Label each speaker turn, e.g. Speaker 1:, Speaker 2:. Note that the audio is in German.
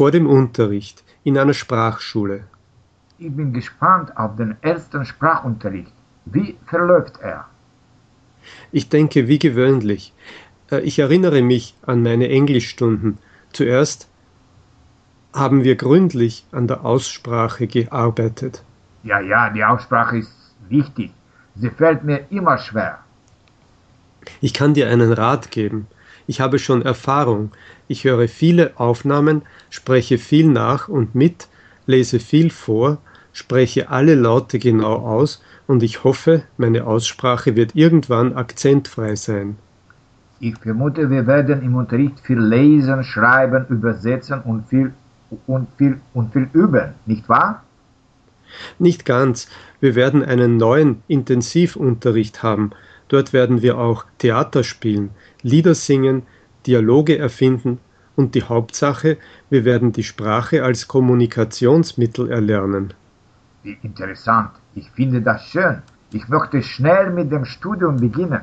Speaker 1: vor dem Unterricht in einer Sprachschule.
Speaker 2: Ich bin gespannt auf den ersten Sprachunterricht. Wie verläuft er?
Speaker 1: Ich denke wie gewöhnlich. Äh, ich erinnere mich an meine Englischstunden. Zuerst haben wir gründlich an der Aussprache gearbeitet.
Speaker 2: Ja, ja, die Aussprache ist wichtig. Sie fällt mir immer schwer.
Speaker 1: Ich kann dir einen Rat geben. Ich habe schon Erfahrung. Ich höre viele Aufnahmen, spreche viel nach und mit, lese viel vor, spreche alle Laute genau aus und ich hoffe, meine Aussprache wird irgendwann akzentfrei sein.
Speaker 2: Ich vermute, wir werden im Unterricht viel lesen, schreiben, übersetzen und viel und viel und viel üben, nicht wahr?
Speaker 1: Nicht ganz. Wir werden einen neuen Intensivunterricht haben. Dort werden wir auch Theater spielen, Lieder singen, Dialoge erfinden und die Hauptsache, wir werden die Sprache als Kommunikationsmittel erlernen.
Speaker 2: Wie interessant. Ich finde das schön. Ich möchte schnell mit dem Studium beginnen.